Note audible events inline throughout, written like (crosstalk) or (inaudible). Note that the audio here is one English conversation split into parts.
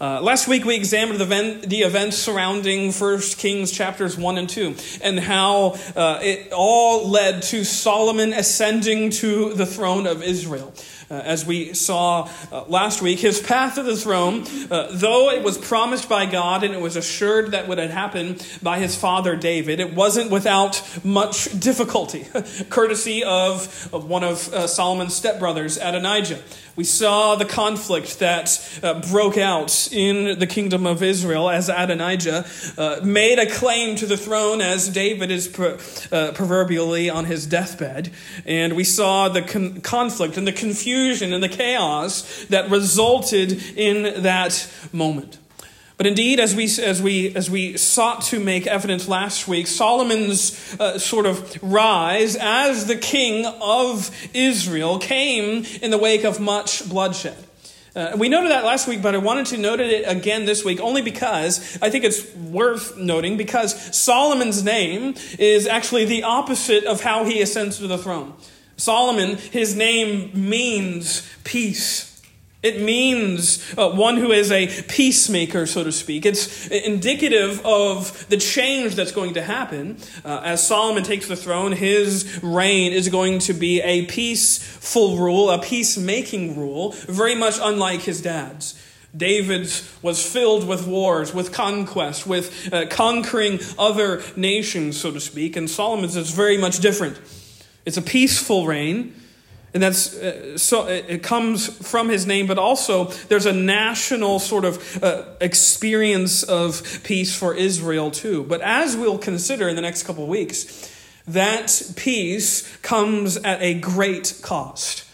Uh, last week we examined the, the, events surrounding 1 Kings chapters 1 and 2 and how uh, it all led to Solomon ascending to the throne of Israel. Uh, as we saw uh, last week, his path to the throne, uh, though it was promised by God and it was assured that would happen by his father David, it wasn't without much difficulty, (laughs) courtesy of, of, one of uh, Solomon's stepbrothers, Adonijah. We saw the conflict that uh, broke out in the kingdom of Israel as Adonijah uh, made a claim to the throne as David is uh, proverbially on his deathbed. And we saw the con- conflict and the confusion and the chaos that resulted in that moment. But indeed, as we, as we, as we sought to make evidence last week, Solomon's uh, sort of rise as the king of Israel came in the wake of much bloodshed. Uh, we noted that last week, but I wanted to note it again this week only because I think it's worth noting because Solomon's name is actually the opposite of how he ascends to the throne. Solomon, his name means peace. It means uh, one who is a peacemaker, so to speak. It's indicative of the change that's going to happen. Uh, as Solomon takes the throne, his reign is going to be a peaceful rule, a peacemaking rule, very much unlike his dad's. David's was filled with wars, with conquest, with uh, conquering other nations, so to speak, and Solomon's is very much different. It's a peaceful reign. And that's uh, so it comes from his name, but also there's a national sort of uh, experience of peace for Israel too. But as we'll consider in the next couple of weeks, that peace comes at a great cost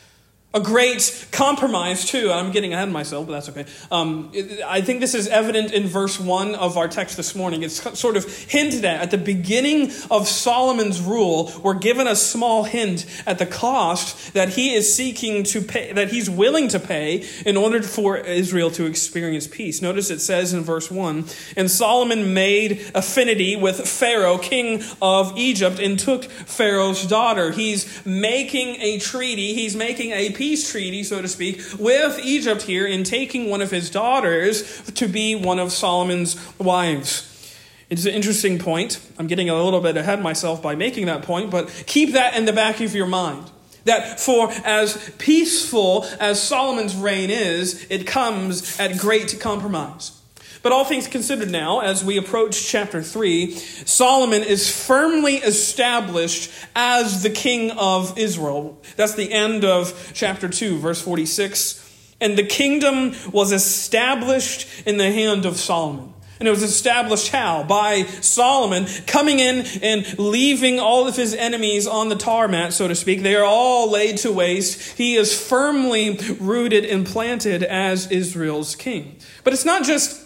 a great compromise, too. I'm getting ahead of myself, but that's okay. Um, it, I think this is evident in verse 1 of our text this morning. It's sort of hinted at. At the beginning of Solomon's rule, we're given a small hint at the cost that he is seeking to pay, that he's willing to pay in order for Israel to experience peace. Notice it says in verse 1 And Solomon made affinity with Pharaoh, king of Egypt, and took Pharaoh's daughter. He's making a treaty, he's making a peace peace treaty, so to speak, with Egypt here in taking one of his daughters to be one of Solomon's wives. It's an interesting point. I'm getting a little bit ahead myself by making that point, but keep that in the back of your mind. That for as peaceful as Solomon's reign is, it comes at great compromise. But all things considered now, as we approach chapter 3, Solomon is firmly established as the king of Israel. That's the end of chapter 2, verse 46. And the kingdom was established in the hand of Solomon. And it was established how? By Solomon coming in and leaving all of his enemies on the tar mat, so to speak. They are all laid to waste. He is firmly rooted and planted as Israel's king. But it's not just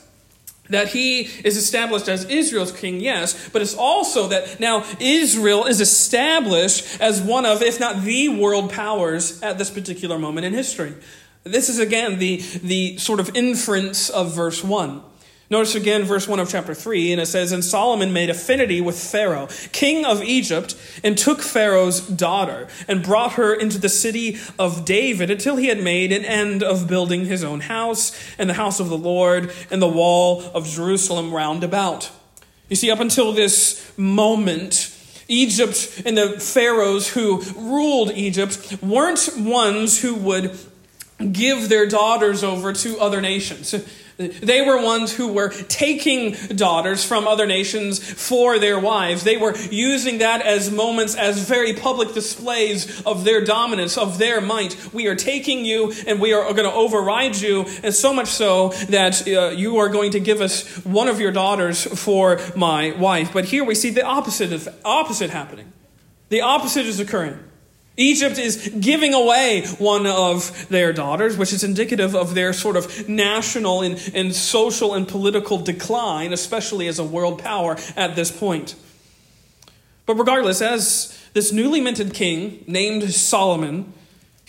that he is established as Israel's king, yes, but it's also that now Israel is established as one of, if not the world powers at this particular moment in history. This is again the, the sort of inference of verse 1. Notice again verse 1 of chapter 3, and it says, And Solomon made affinity with Pharaoh, king of Egypt, and took Pharaoh's daughter, and brought her into the city of David until he had made an end of building his own house, and the house of the Lord, and the wall of Jerusalem round about. You see, up until this moment, Egypt and the pharaohs who ruled Egypt weren't ones who would give their daughters over to other nations. They were ones who were taking daughters from other nations for their wives. They were using that as moments, as very public displays of their dominance, of their might. We are taking you and we are going to override you, and so much so that uh, you are going to give us one of your daughters for my wife. But here we see the opposite, of, opposite happening. The opposite is occurring. Egypt is giving away one of their daughters, which is indicative of their sort of national and, and social and political decline, especially as a world power at this point. But regardless, as this newly minted king named Solomon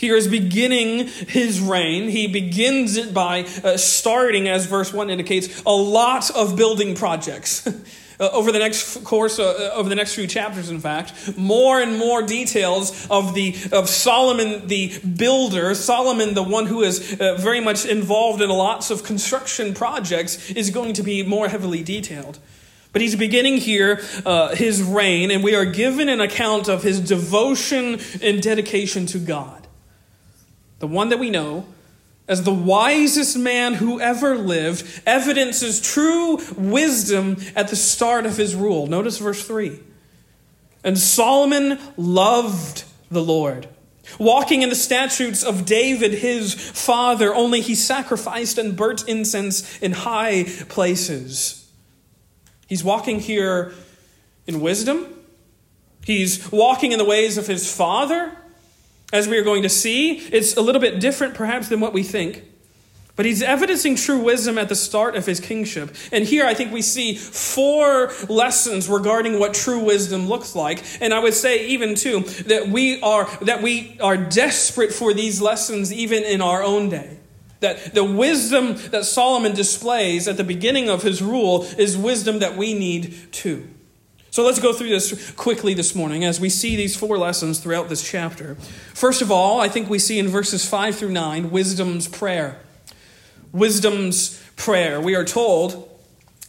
here is beginning his reign. He begins it by uh, starting, as verse 1 indicates, a lot of building projects. (laughs) uh, over the next course uh, over the next few chapters in fact more and more details of the of solomon the builder solomon the one who is uh, very much involved in lots of construction projects is going to be more heavily detailed. But he's beginning here uh, his reign and we are given an account of his devotion and dedication to god. The one that we know as the wisest man who ever lived, evidences true wisdom at the start of his rule. Notice verse 3. And Solomon loved the Lord, walking in the statutes of David his father, only he sacrificed and burnt incense in high places. He's walking here in wisdom. He's walking in the ways of his father. As we are going to see, it's a little bit different perhaps than what we think. But he's evidencing true wisdom at the start of his kingship. And here I think we see four lessons regarding what true wisdom looks like. And I would say even too that we are that we are desperate for these lessons even in our own day. That the wisdom that Solomon displays at the beginning of his rule is wisdom that we need too. So let's go through this quickly this morning as we see these four lessons throughout this chapter. First of all, I think we see in verses 5 through 9 wisdom's prayer. Wisdom's prayer. We are told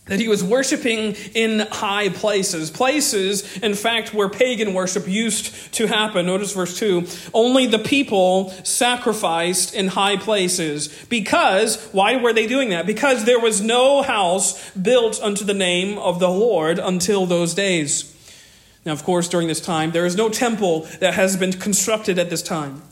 that he was worshiping in high places. Places, in fact, where pagan worship used to happen. Notice verse 2 only the people sacrificed in high places. Because, why were they doing that? Because there was no house built unto the name of the Lord until those days. Now, of course, during this time, there is no temple that has been constructed at this time.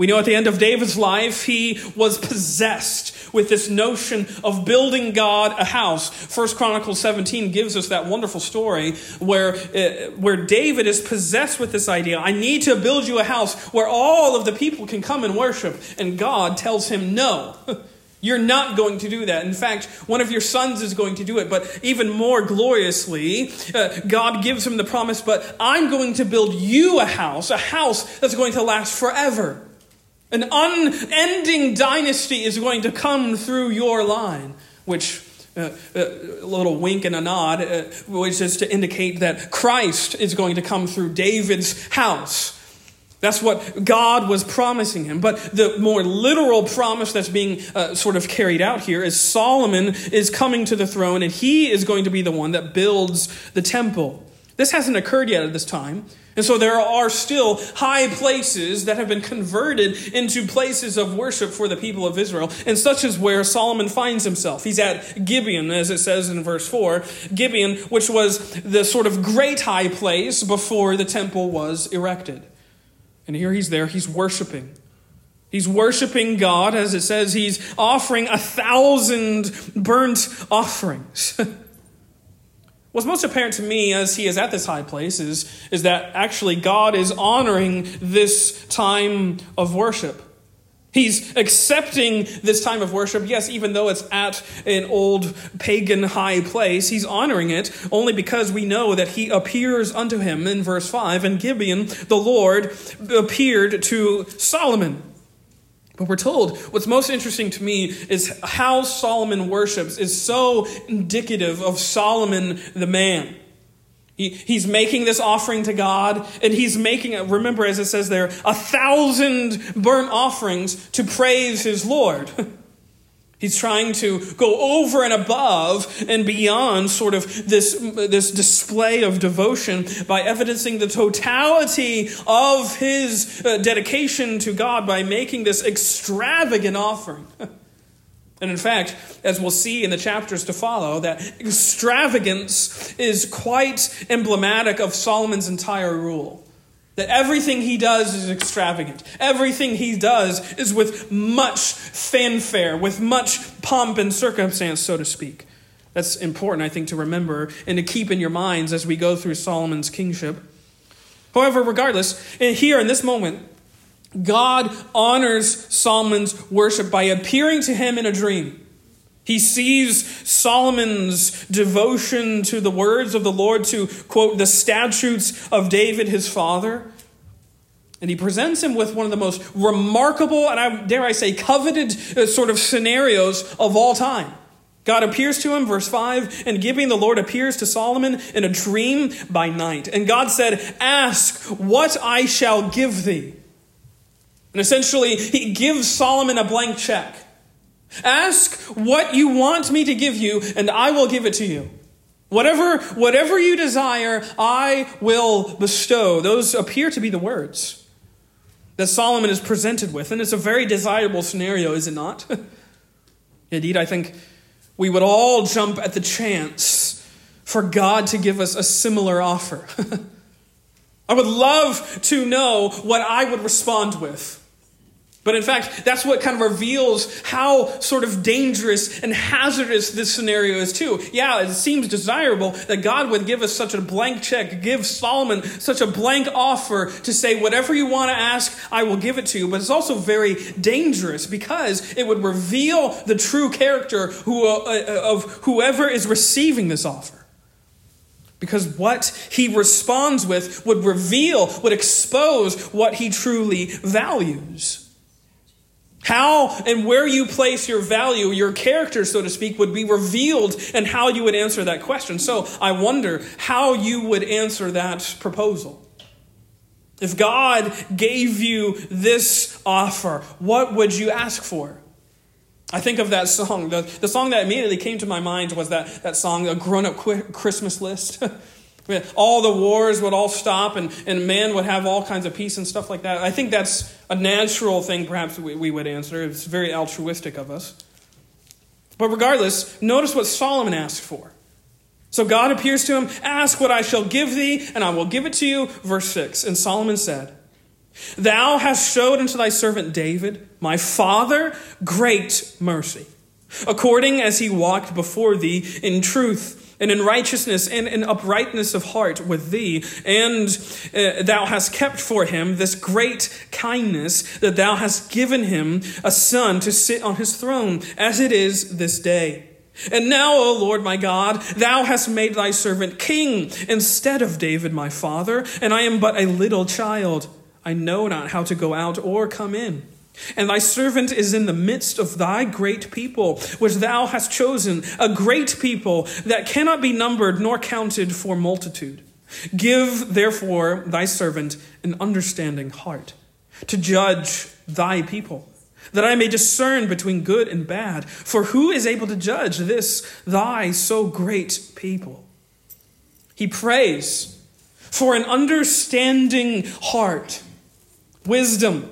We know at the end of David's life, he was possessed with this notion of building God a house. First Chronicles 17 gives us that wonderful story where, uh, where David is possessed with this idea I need to build you a house where all of the people can come and worship. And God tells him, No. (laughs) You're not going to do that. In fact, one of your sons is going to do it. But even more gloriously, uh, God gives him the promise, but I'm going to build you a house, a house that's going to last forever. An unending dynasty is going to come through your line, which uh, uh, a little wink and a nod, uh, which is to indicate that Christ is going to come through David's house. That's what God was promising him. But the more literal promise that's being uh, sort of carried out here is Solomon is coming to the throne and he is going to be the one that builds the temple. This hasn't occurred yet at this time. And so there are still high places that have been converted into places of worship for the people of Israel, and such is where Solomon finds himself. He's at Gibeon, as it says in verse 4. Gibeon, which was the sort of great high place before the temple was erected. And here he's there, he's worshiping. He's worshiping God, as it says, he's offering a thousand burnt offerings. (laughs) What's most apparent to me as he is at this high place is, is that actually God is honoring this time of worship. He's accepting this time of worship, yes, even though it's at an old pagan high place, he's honoring it only because we know that he appears unto him in verse 5. And Gibeon, the Lord, appeared to Solomon. But we're told what's most interesting to me is how Solomon worships is so indicative of Solomon the man. He, he's making this offering to God, and he's making, remember as it says there, a thousand burnt offerings to praise his Lord. (laughs) He's trying to go over and above and beyond sort of this, this display of devotion by evidencing the totality of his uh, dedication to God by making this extravagant offering. (laughs) And in fact, as we'll see in the chapters to follow, that extravagance is quite emblematic of Solomon's entire rule. That everything he does is extravagant. Everything he does is with much fanfare, with much pomp and circumstance, so to speak. That's important, I think, to remember and to keep in your minds as we go through Solomon's kingship. However, regardless, here in this moment, God honors Solomon's worship by appearing to him in a dream. He sees Solomon's devotion to the words of the Lord, to quote, the statutes of David his father. And he presents him with one of the most remarkable, and I dare I say, coveted uh, sort of scenarios of all time. God appears to him, verse 5, and Gibeon the Lord appears to Solomon in a dream by night. And God said, Ask what I shall give thee. And essentially, he gives Solomon a blank check. Ask what you want me to give you, and I will give it to you. Whatever, whatever you desire, I will bestow. Those appear to be the words that Solomon is presented with. And it's a very desirable scenario, is it not? (laughs) Indeed, I think we would all jump at the chance for God to give us a similar offer. (laughs) I would love to know what I would respond with. But in fact, that's what kind of reveals how sort of dangerous and hazardous this scenario is, too. Yeah, it seems desirable that God would give us such a blank check, give Solomon such a blank offer to say, whatever you want to ask, I will give it to you. But it's also very dangerous because it would reveal the true character who, uh, uh of whoever is receiving this offer. Because what he responds with would reveal, would expose what he truly values. How and where you place your value, your character, so to speak, would be revealed and how you would answer that question. So I wonder how you would answer that proposal. If God gave you this offer, what would you ask for? I think of that song. The, the song that immediately came to my mind was that, that song, A Grown Up Christmas List. (laughs) all the wars would all stop and, and man would have all kinds of peace and stuff like that. I think that's a natural thing, perhaps, we, we would answer. It's very altruistic of us. But regardless, notice what Solomon asked for. So God appears to him, Ask what I shall give thee, and I will give it to you. Verse 6. And Solomon said, Thou hast showed unto thy servant David, my father, great mercy, according as he walked before thee in truth and in righteousness and in uprightness of heart with thee. And uh, thou hast kept for him this great kindness that thou hast given him a son to sit on his throne, as it is this day. And now, O Lord my God, thou hast made thy servant king instead of David my father, and I am but a little child. I know not how to go out or come in. And thy servant is in the midst of thy great people, which thou hast chosen, a great people that cannot be numbered nor counted for multitude. Give, therefore, thy servant an understanding heart to judge thy people, that I may discern between good and bad. For who is able to judge this, thy so great people? He prays for an understanding heart, wisdom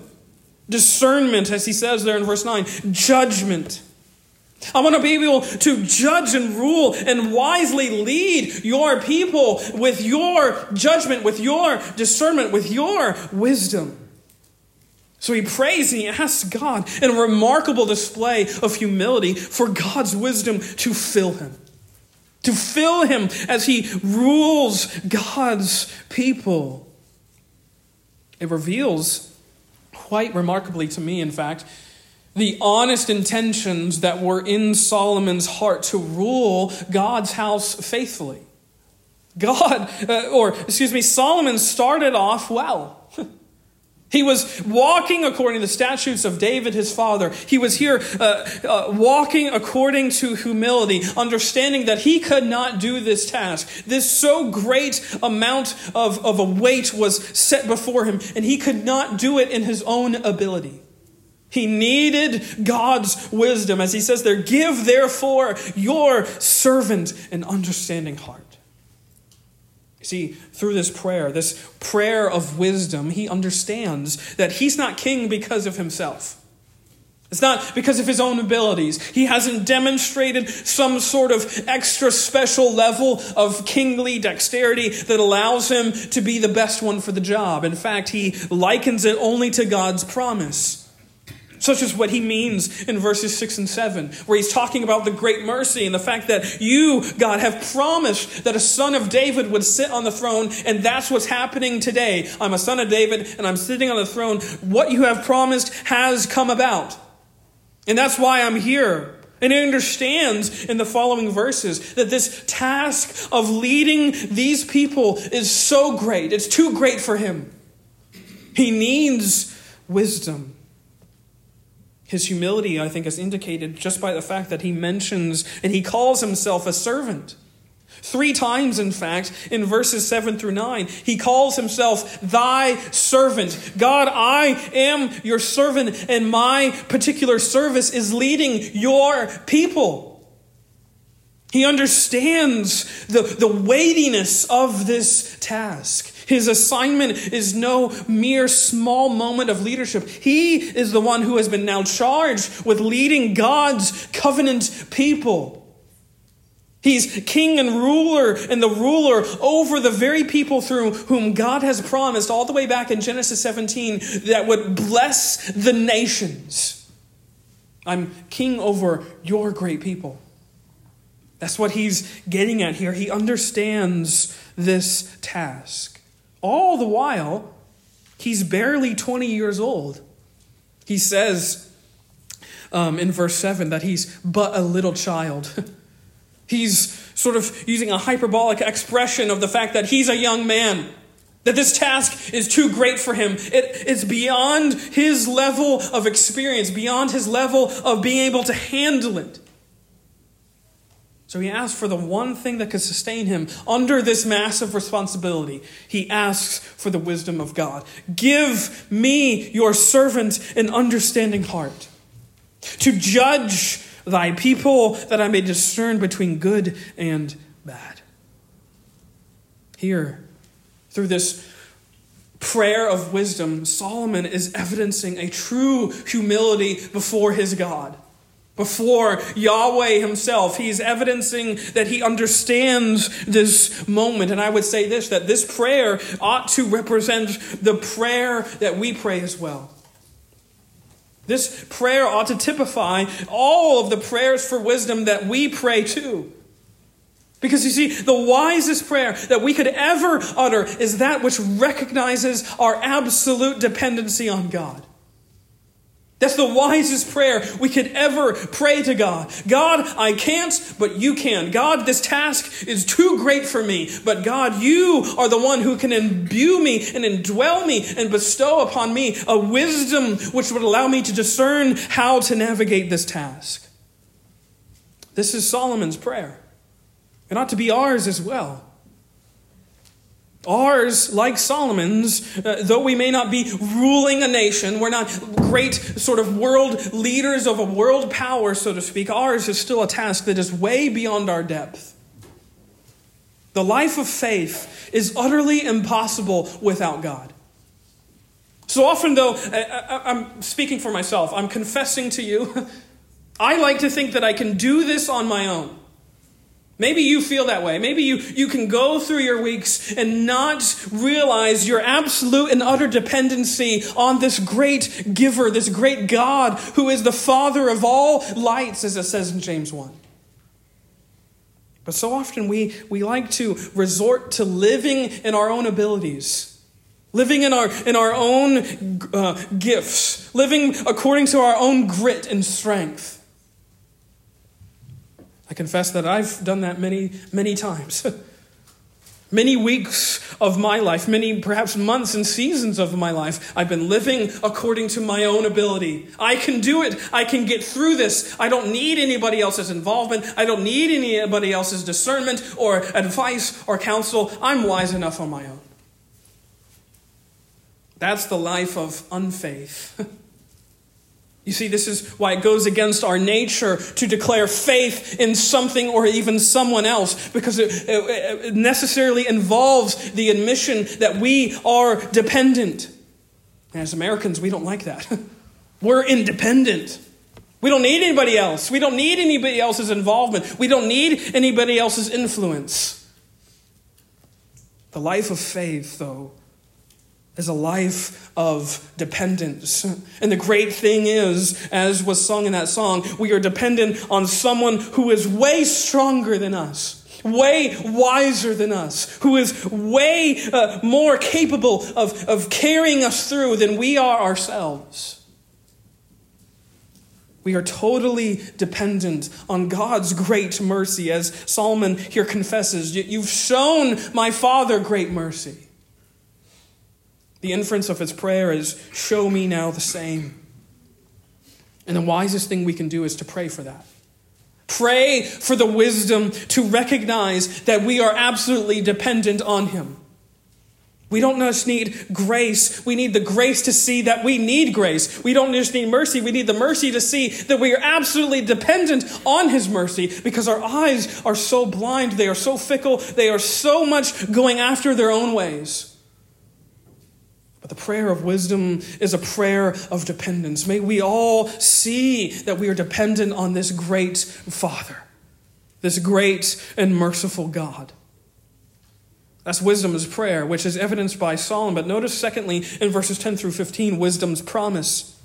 discernment, as he says there in verse 9, judgment. I want to be able to judge and rule and wisely lead your people with your judgment, with your discernment, with your wisdom. So he prays and he asks God in a remarkable display of humility for God's wisdom to fill him. To fill him as he rules God's people. It reveals quite remarkably to me, in fact, the honest intentions that were in Solomon's heart to rule God's house faithfully. God, uh, or excuse me, Solomon started off well. He was walking according to the statutes of David, his father. He was here uh, uh, walking according to humility, understanding that he could not do this task. This so great amount of, of a weight was set before him, and he could not do it in his own ability. He needed God's wisdom. As he says there, give therefore your servant an understanding heart. See, through this prayer, this prayer of wisdom, he understands that he's not king because of himself. It's not because of his own abilities. He hasn't demonstrated some sort of extra special level of kingly dexterity that allows him to be the best one for the job. In fact, he likens it only to God's promise. Such as what he means in verses 6 and 7, where he's talking about the great mercy and the fact that you, God, have promised that a son of David would sit on the throne, and that's what's happening today. I'm a son of David, and I'm sitting on the throne. What you have promised has come about. And that's why I'm here. And he understands in the following verses that this task of leading these people is so great. It's too great for him. He needs wisdom. His humility, I think, is indicated just by the fact that he mentions and he calls himself a servant. Three times, in fact, in verses 7 through 9, he calls himself thy servant. God, I am your servant, and my particular service is leading your people. He understands the, the weightiness of this task. His assignment is no mere small moment of leadership. He is the one who has been now charged with leading God's covenant people. He's king and ruler and the ruler over the very people through whom God has promised all the way back in Genesis 17 that would bless the nations. I'm king over your great people. That's what he's getting at here. He understands this task. All the while, he's barely 20 years old. He says um, in verse 7 that he's but a little child. (laughs) he's sort of using a hyperbolic expression of the fact that he's a young man. That this task is too great for him. It, it's beyond his level of experience, beyond his level of being able to handle it. So he asks for the one thing that could sustain him under this massive responsibility. He asks for the wisdom of God. Give me, your servant, an understanding heart to judge thy people that I may discern between good and bad. Here, through this prayer of wisdom, Solomon is evidencing a true humility before his God before Yahweh himself. He's evidencing that he understands this moment. And I would say this that this prayer ought to represent the prayer that we pray as well. This prayer ought to typify all of the prayers for wisdom that we pray too. Because you see, the wisest prayer that we could ever utter is that which recognizes our absolute dependency on God. That's the wisest prayer we could ever pray to God. God, I can't, but you can. God, this task is too great for me, but God, you are the one who can imbue me and indwell me and bestow upon me a wisdom which would allow me to discern how to navigate this task. This is Solomon's prayer. It ought to be ours as well. Ours, like Solomon's, uh, though we may not be ruling a nation, we're not great sort of world leaders of a world power, so to speak, ours is still a task that is way beyond our depth. The life of faith is utterly impossible without God. So often, though, I, am speaking for myself, I'm confessing to you, (laughs) I like to think that I can do this on my own. Maybe you feel that way. Maybe you, you can go through your weeks and not realize your absolute and utter dependency on this great giver, this great God who is the Father of all lights, as it says in James 1. But so often we, we like to resort to living in our own abilities, living in our, in our own uh, gifts, living according to our own grit and strength. Confess that I've done that many, many times. (laughs) many weeks of my life, many perhaps months and seasons of my life, I've been living according to my own ability. I can do it. I can get through this. I don't need anybody else's involvement. I don't need anybody else's discernment or advice or counsel. I'm wise enough on my own. That's the life of unfaith. (laughs) You see, this is why it goes against our nature to declare faith in something or even someone else, because it, it, it necessarily involves the admission that we are dependent. And as Americans, we don't like that. (laughs) We're independent. We don't need anybody else. We don't need anybody else's involvement. We don't need anybody else's influence. The life of faith, though, is a life of dependence. And the great thing is, as was sung in that song, we are dependent on someone who is way stronger than us. Way wiser than us, who is way uh, more capable of, of carrying us through than we are ourselves. We are totally dependent on God's great mercy, as Solomon here confesses. You've shown my father great mercy. The inference of his prayer is, Show me now the same. And the wisest thing we can do is to pray for that. Pray for the wisdom to recognize that we are absolutely dependent on Him. We don't just need grace. We need the grace to see that we need grace. We don't just need mercy. We need the mercy to see that we are absolutely dependent on His mercy because our eyes are so blind. They are so fickle. They are so much going after their own ways. The prayer of wisdom is a prayer of dependence. May we all see that we are dependent on this great Father, this great and merciful God. That's wisdom's prayer, which is evidenced by Solomon. But notice, secondly, in verses 10 through 15, wisdom's promise.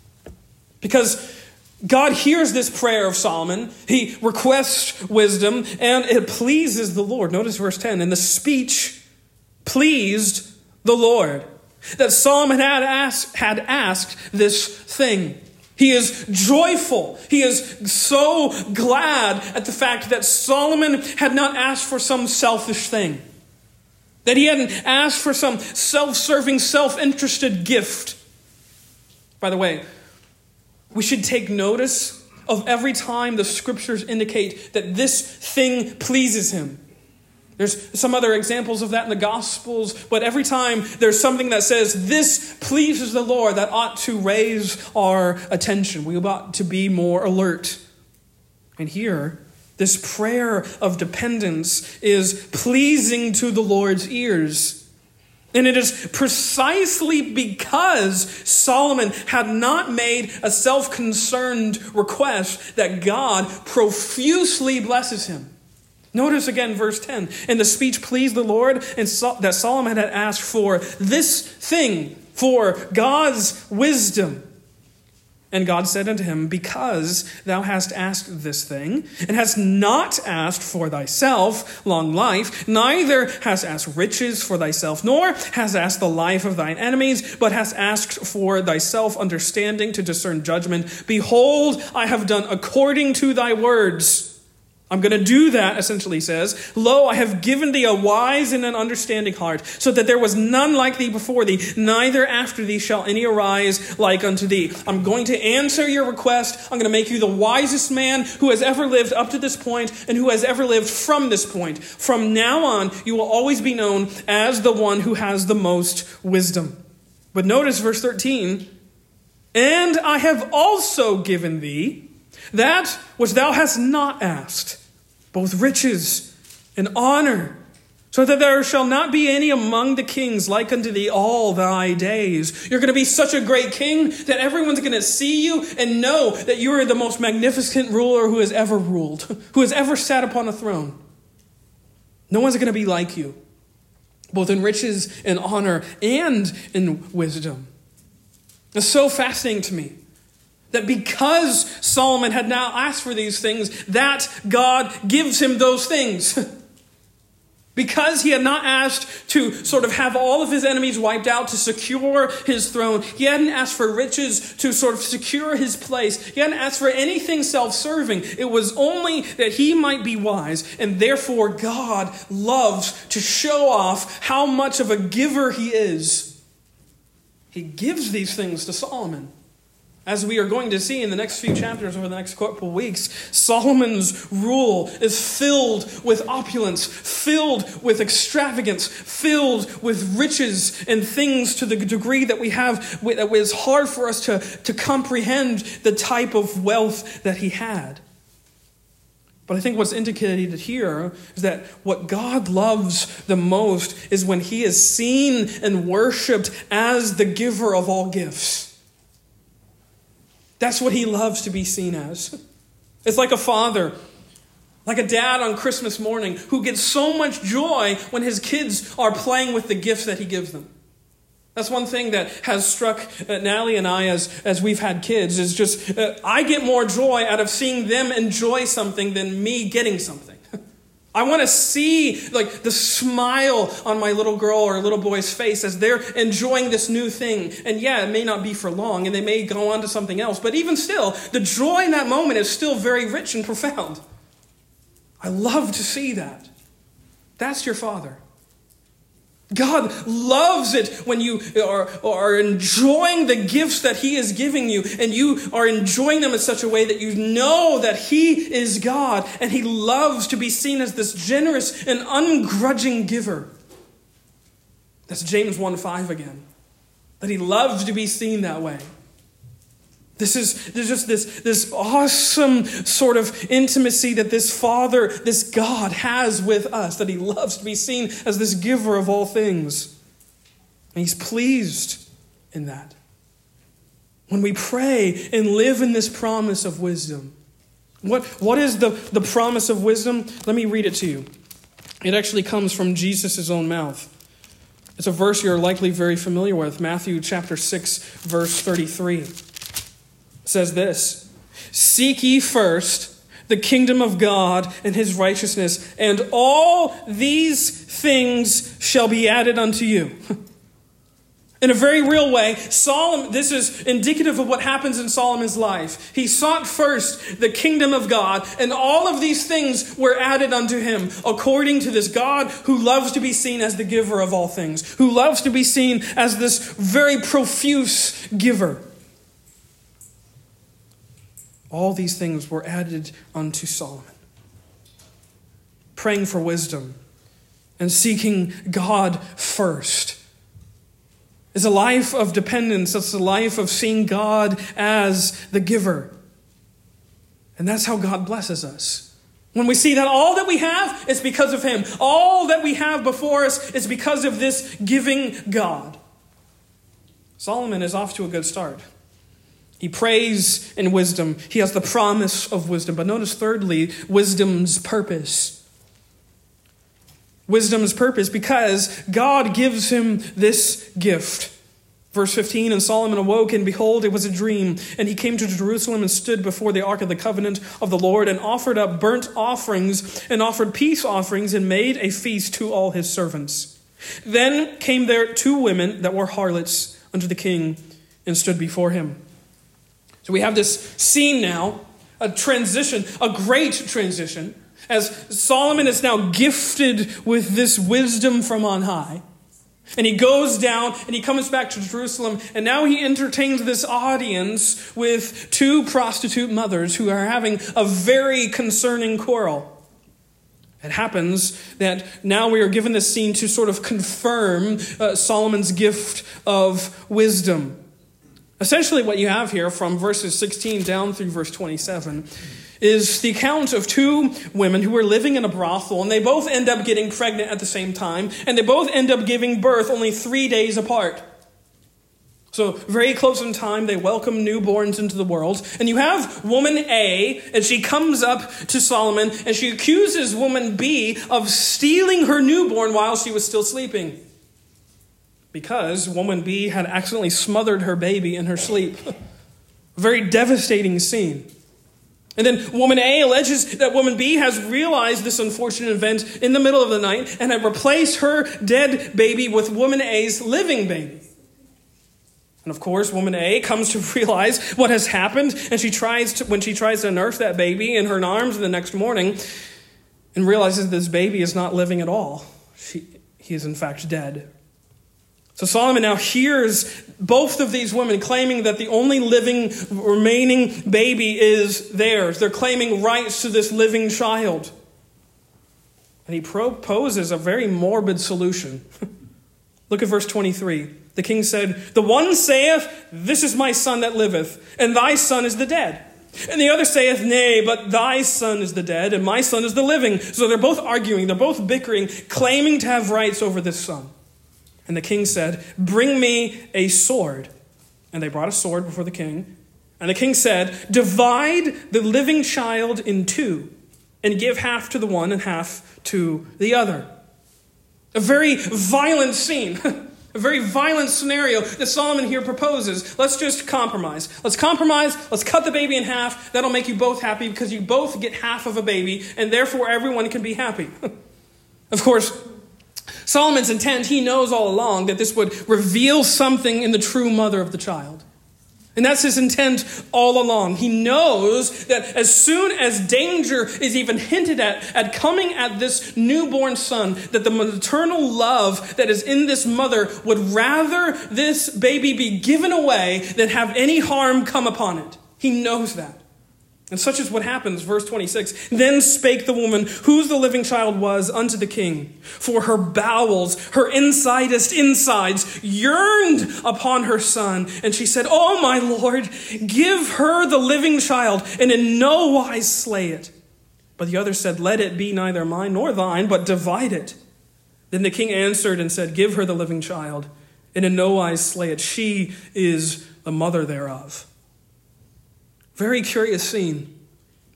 Because God hears this prayer of Solomon. He requests wisdom, and it pleases the Lord. Notice verse 10 and the speech pleased the Lord. That Solomon had asked, had asked this thing. He is joyful. He is so glad at the fact that Solomon had not asked for some selfish thing. That he hadn't asked for some self serving, self interested gift. By the way, we should take notice of every time the scriptures indicate that this thing pleases him. There's some other examples of that in the Gospels, but every time there's something that says, This pleases the Lord, that ought to raise our attention. We ought to be more alert. And here, this prayer of dependence is pleasing to the Lord's ears. And it is precisely because Solomon had not made a self concerned request that God profusely blesses him. Notice again verse 10. And the speech pleased the Lord, and that Solomon had asked for this thing, for God's wisdom. And God said unto him, Because thou hast asked this thing, and hast not asked for thyself long life, neither hast asked riches for thyself, nor hast asked the life of thine enemies, but hast asked for thyself understanding to discern judgment, behold, I have done according to thy words. I'm going to do that, essentially says. Lo, I have given thee a wise and an understanding heart, so that there was none like thee before thee, neither after thee shall any arise like unto thee. I'm going to answer your request. I'm going to make you the wisest man who has ever lived up to this point and who has ever lived from this point. From now on, you will always be known as the one who has the most wisdom. But notice verse 13 And I have also given thee that which thou hast not asked both riches and honor, so that there shall not be any among the kings like unto thee all thy days. You're going to be such a great king that everyone's going to see you and know that you are the most magnificent ruler who has ever ruled, who has ever sat upon a throne. No one's going to be like you, both in riches and honor and in wisdom. It's so fascinating to me that because Solomon had now asked for these things, that God gives him those things. (laughs) because he had not asked to sort of have all of his enemies wiped out to secure his throne, he hadn't asked for riches to sort of secure his place, he hadn't asked for anything self serving. It was only that he might be wise, and therefore God loves to show off how much of a giver he is. He gives these things to Solomon. As we are going to see in the next few chapters over the next couple weeks, Solomon's rule is filled with opulence, filled with extravagance, filled with riches and things to the degree that we have, that it's hard for us to, to comprehend the type of wealth that he had. But I think what's indicated here is that what God loves the most is when he is seen and worshiped as the giver of all gifts. That's what he loves to be seen as. It's like a father, like a dad on Christmas morning who gets so much joy when his kids are playing with the gifts that he gives them. That's one thing that has struck uh, Natalie and I as, as we've had kids is just, uh, I get more joy out of seeing them enjoy something than me getting something. I want to see like the smile on my little girl or little boy's face as they're enjoying this new thing. And yeah, it may not be for long and they may go on to something else, but even still, the joy in that moment is still very rich and profound. I love to see that. That's your father. God loves it when you are, are enjoying the gifts that He is giving you, and you are enjoying them in such a way that you know that He is God, and He loves to be seen as this generous and ungrudging giver. That's James 1 5 again. That He loves to be seen that way. This is there's just this, this awesome sort of intimacy that this Father, this God has with us, that He loves to be seen as this giver of all things. And He's pleased in that. When we pray and live in this promise of wisdom, what, what is the, the promise of wisdom? Let me read it to you. It actually comes from Jesus' own mouth. It's a verse you're likely very familiar with Matthew chapter 6, verse 33 says this Seek ye first the kingdom of God and his righteousness, and all these things shall be added unto you. In a very real way, Solomon, this is indicative of what happens in Solomon's life. He sought first the kingdom of God, and all of these things were added unto him, according to this God who loves to be seen as the giver of all things, who loves to be seen as this very profuse giver. All these things were added unto Solomon. Praying for wisdom and seeking God first is a life of dependence. It's a life of seeing God as the giver. And that's how God blesses us. When we see that all that we have is because of Him, all that we have before us is because of this giving God. Solomon is off to a good start. He prays in wisdom. He has the promise of wisdom. But notice, thirdly, wisdom's purpose. Wisdom's purpose because God gives him this gift. Verse 15 And Solomon awoke, and behold, it was a dream. And he came to Jerusalem and stood before the ark of the covenant of the Lord, and offered up burnt offerings, and offered peace offerings, and made a feast to all his servants. Then came there two women that were harlots unto the king, and stood before him. So we have this scene now, a transition, a great transition, as Solomon is now gifted with this wisdom from on high. And he goes down and he comes back to Jerusalem, and now he entertains this audience with two prostitute mothers who are having a very concerning quarrel. It happens that now we are given this scene to sort of confirm uh, Solomon's gift of wisdom. Essentially, what you have here from verses 16 down through verse 27 is the account of two women who were living in a brothel, and they both end up getting pregnant at the same time, and they both end up giving birth only three days apart. So, very close in time, they welcome newborns into the world. And you have woman A, and she comes up to Solomon, and she accuses woman B of stealing her newborn while she was still sleeping because woman B had accidentally smothered her baby in her sleep. Very devastating scene. And then woman A alleges that woman B has realized this unfortunate event in the middle of the night and had replaced her dead baby with woman A's living baby. And of course, woman A comes to (laughs) realize what has happened, and she tries to, when she tries to nurse that baby in her arms the next morning, and realizes this baby is not living at all. She, he is in fact dead. So Solomon now hears both of these women claiming that the only living remaining baby is theirs. They're claiming rights to this living child. And he proposes a very morbid solution. (laughs) Look at verse 23. The king said, The one saith, This is my son that liveth, and thy son is the dead. And the other saith, Nay, but thy son is the dead, and my son is the living. So they're both arguing, they're both bickering, claiming to have rights over this son. And the king said, Bring me a sword. And they brought a sword before the king. And the king said, Divide the living child in two, and give half to the one and half to the other. A very violent scene. (laughs) A very violent scenario that Solomon here proposes. Let's just compromise. Let's compromise. Let's cut the baby in half. That'll make you both happy because you both get half of a baby, and therefore everyone can be happy. (laughs) of course, Solomon's intent, he knows all along that this would reveal something in the true mother of the child. And that's his intent all along. He knows that as soon as danger is even hinted at, at coming at this newborn son, that the maternal love that is in this mother would rather this baby be given away than have any harm come upon it. He knows that. And such is what happens, verse 26. Then spake the woman, whose the living child was, unto the king. For her bowels, her insidest insides, yearned upon her son. And she said, Oh, my Lord, give her the living child, and in no wise slay it. But the other said, Let it be neither mine nor thine, but divide it. Then the king answered and said, Give her the living child, and in no wise slay it. She is the mother thereof. Very curious scene.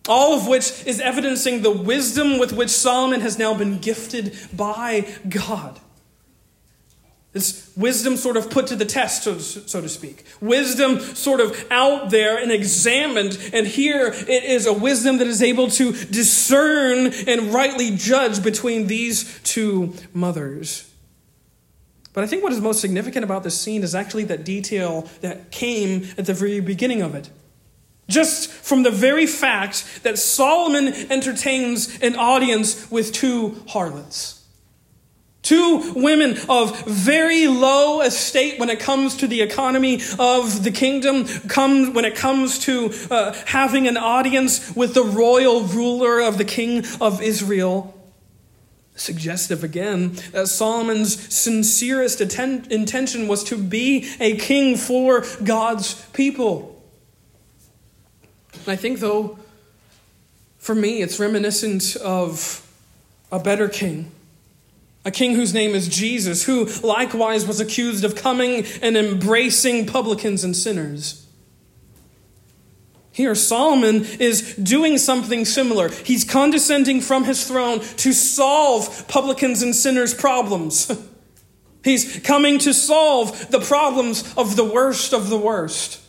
All of which is evidencing the wisdom with which Solomon has now been gifted by God. It's wisdom sort of put to the test, so, so, to speak. Wisdom sort of out there and examined. And here it is a wisdom that is able to discern and rightly judge between these two mothers. But I think what is most significant about this scene is actually that detail that came at the very beginning of it. Just from the very fact that Solomon entertains an audience with two harlots. Two women of very low estate when it comes to the economy of the kingdom, come when it comes to uh, having an audience with the royal ruler of the king of Israel. Suggestive again that Solomon's sincerest atten- intention was to be a king for God's people. I think, though, for me, it's reminiscent of a better king. A king whose name is Jesus, who likewise was accused of coming and embracing publicans and sinners. Here, Solomon is doing something similar. He's condescending from his throne to solve publicans and sinners' problems. (laughs) He's coming to solve the problems of the worst of the worst.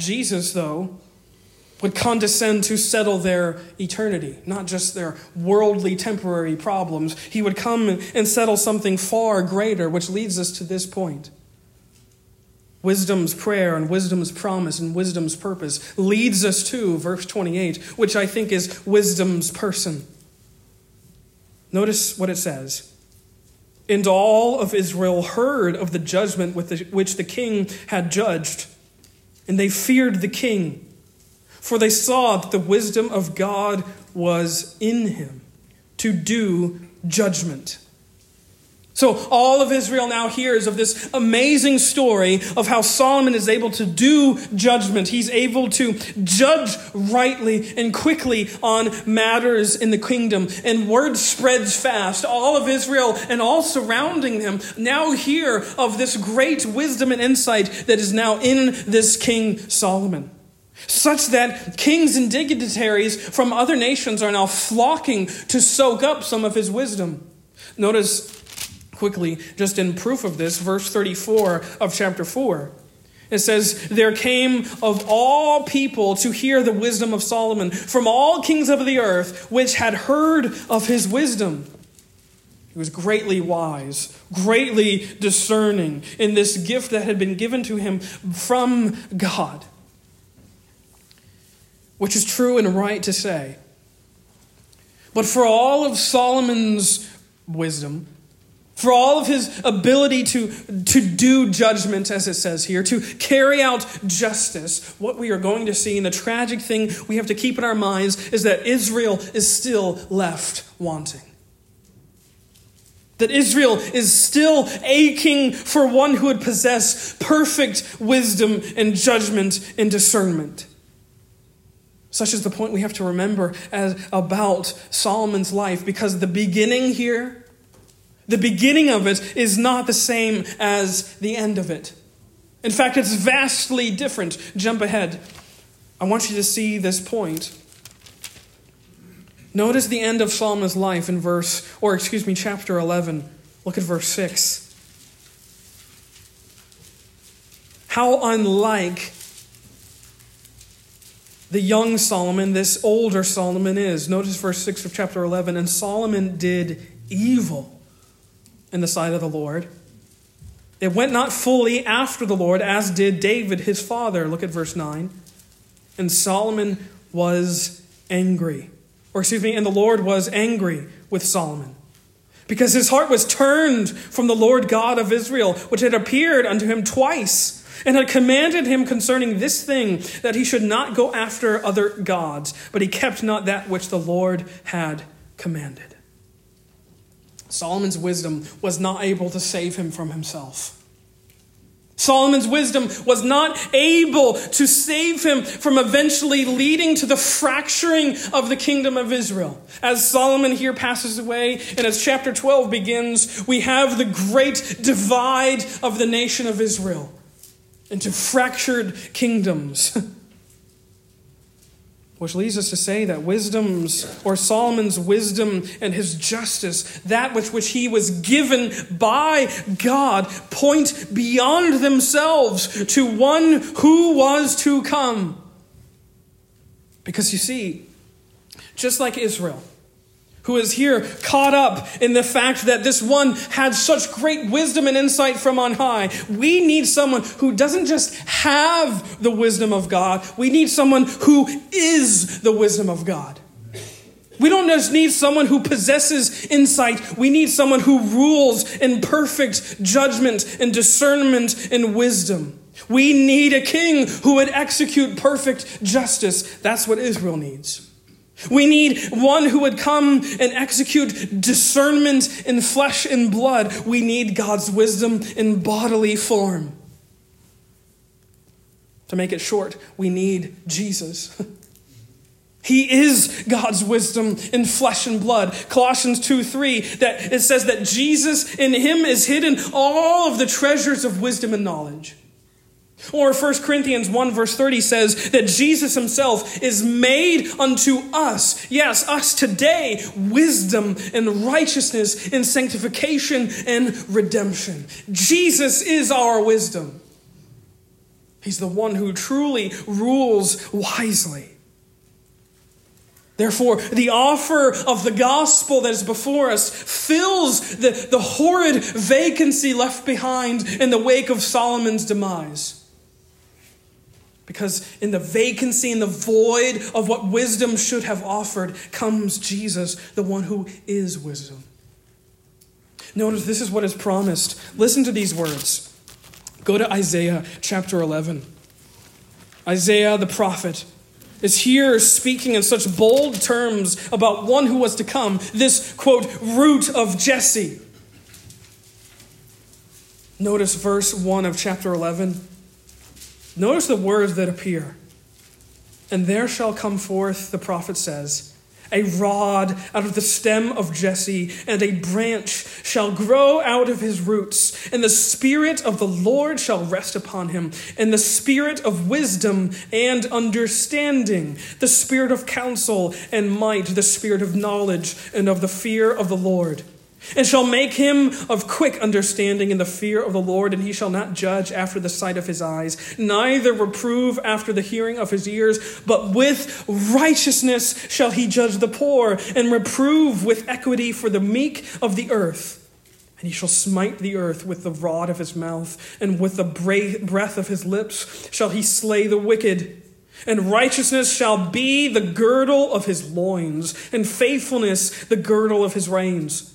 Jesus, though, would condescend to settle their eternity, not just their worldly temporary problems. He would come and settle something far greater, which leads us to this point. Wisdom's prayer and wisdom's promise and wisdom's purpose leads us to verse 28, which I think is wisdom's person. Notice what it says. And all of Israel heard of the judgment with which the king had judged and they feared the king, for they saw that the wisdom of God was in him to do judgment. So, all of Israel now hears of this amazing story of how Solomon is able to do judgment. He's able to judge rightly and quickly on matters in the kingdom. And word spreads fast. All of Israel and all surrounding them now hear of this great wisdom and insight that is now in this King Solomon such that kings and dignitaries from other nations are now flocking to soak up some of his wisdom. Notice quickly, just in proof of this, verse 34 of chapter 4. It says, There came of all people to hear the wisdom of Solomon from all kings of the earth, which had heard of his wisdom. He was greatly wise, greatly discerning in this gift that had been given to him from God, which is true and right to say. But for all of Solomon's wisdom, for all of his ability to, to do judgment, as it says here, to carry out justice, what we are going to see, and the tragic thing we have to keep in our minds, is that Israel is still left wanting. That Israel is still aching for one who would possess perfect wisdom and judgment and discernment. Such is the point we have to remember as, about Solomon's life, because the beginning here the beginning of it is not the same as the end of it. In fact, it's vastly different. Jump ahead. I want you to see this point. Notice the end of Solomon's life in verse, or excuse me, chapter 11. Look at verse 6. How unlike the young Solomon this older Solomon is. Notice verse 6 of chapter 11. And Solomon did evil in the sight of the Lord, It went not fully after the Lord, as did David his father. Look at verse 9. And Solomon was angry. Or excuse me, and the Lord was angry with Solomon. Because his heart was turned from the Lord God of Israel, which had appeared unto him twice, and had commanded him concerning this thing, that he should not go after other gods, but he kept not that which the Lord had commanded. Solomon's wisdom was not able to save him from himself. Solomon's wisdom was not able to save him from eventually leading to the fracturing of the kingdom of Israel. As Solomon here passes away, and as chapter 12 begins, we have the great divide of the nation of Israel into fractured kingdoms. (laughs) Which leads us to say that wisdom's, or Solomon's wisdom and his justice, that with which he was given by God, point beyond themselves to one who was to come. Because you see, just like Israel, who is here caught up in the fact that this one had such great wisdom and insight from on high. We need someone who doesn't just have the wisdom of God, we need someone who is the wisdom of God. We don't just need someone who possesses insight. We need someone who rules in perfect judgment and discernment and wisdom. We need a king who would execute perfect justice. That's what Israel needs. We need one who would come and execute discernment in flesh and blood. We need God's wisdom in bodily form. To make it short, we need Jesus. (laughs) He is God's wisdom in flesh and blood. Colossians 2 3, that it says that Jesus in him is hidden all of the treasures of wisdom and knowledge. Or 1 Corinthians 1 verse 30 says that Jesus himself is made unto us, yes, us today, wisdom and righteousness and sanctification and redemption. Jesus is our wisdom. He's the one who truly rules wisely. Therefore, the offer of the gospel that is before us fills the, the horrid vacancy left behind in the wake of Solomon's demise. Because in the vacancy, in the void of what wisdom should have offered, comes Jesus, the one who is wisdom. Notice this is what is promised. Listen to these words. Go to Isaiah chapter 11. Isaiah the prophet is here speaking in such bold terms about one who was to come, this, quote, root of Jesse. Notice verse 1 of chapter 11. Notice the words that appear. And there shall come forth, the prophet says, a rod out of the stem of Jesse, and a branch shall grow out of his roots. And the Spirit of the Lord shall rest upon him, and the Spirit of wisdom and understanding, the Spirit of counsel and might, the Spirit of knowledge and of the fear of the Lord and shall make him of quick understanding in the fear of the Lord, and he shall not judge after the sight of his eyes, neither reprove after the hearing of his ears, but with righteousness shall he judge the poor, and reprove with equity for the meek of the earth. And he shall smite the earth with the rod of his mouth, and with the breath of his lips shall he slay the wicked. And righteousness shall be the girdle of his loins, and faithfulness the girdle of his reins.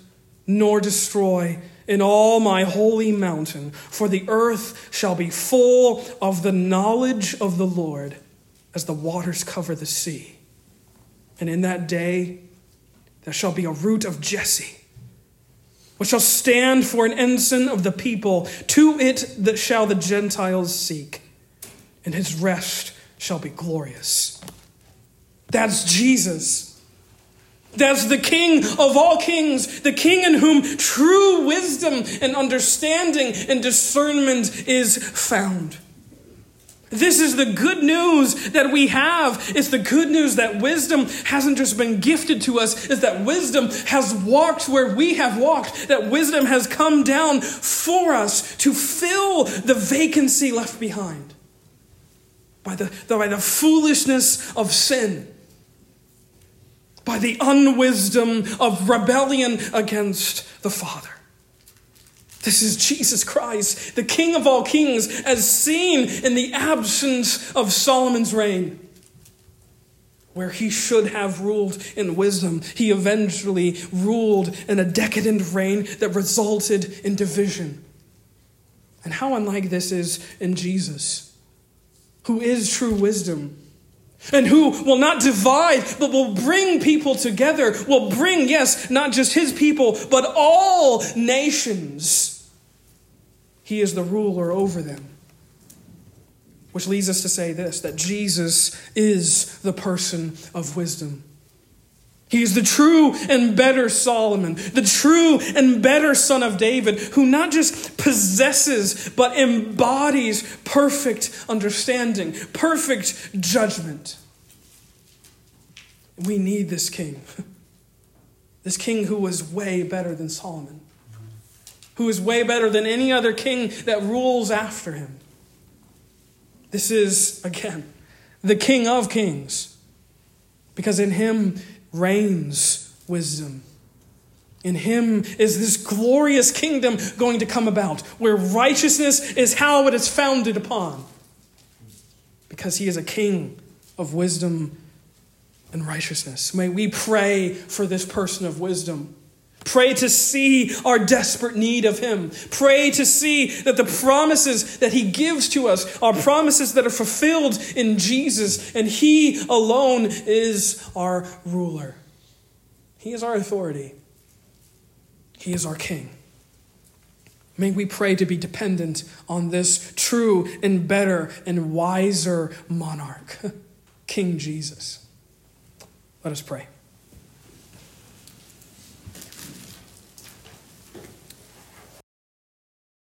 nor destroy in all my holy mountain, for the earth shall be full of the knowledge of the Lord as the waters cover the sea. And in that day there shall be a root of Jesse, which shall stand for an ensign of the people. To it that shall the Gentiles seek, and his rest shall be glorious. That's Jesus. That's the King of all kings, the King in whom true wisdom and understanding and discernment is found. This is the good news that we have. It's the good news that wisdom hasn't just been gifted to us, is that wisdom has walked where we have walked, that wisdom has come down for us to fill the vacancy left behind by the, by the foolishness of sin, by the unwisdom of rebellion against the Father. This is Jesus Christ, the King of all kings, as seen in the absence of Solomon's reign. Where he should have ruled in wisdom, he eventually ruled in a decadent reign that resulted in division. And how unlike this is in Jesus, who is true wisdom and who will not divide, but will bring people together, will bring, yes, not just his people, but all nations. He is the ruler over them. Which leads us to say this that Jesus is the person of wisdom. He is the true and better Solomon, the true and better son of David, who not just possesses, but embodies perfect understanding, perfect judgment. We need this king. (laughs) This king who was way better than Solomon, who is way better than any other king that rules after him. This is, again, the king of kings, because in him reigns wisdom. In him is this glorious kingdom going to come about, where righteousness is how it is founded upon. Because he is a king of wisdom and righteousness. May we pray for this person of wisdom. Pray to see our desperate need of Him. Pray to see that the promises that He gives to us are promises that are fulfilled in Jesus, and He alone is our ruler. He is our authority, He is our King. May we pray to be dependent on this true and better and wiser monarch, (laughs) King Jesus. Let us pray.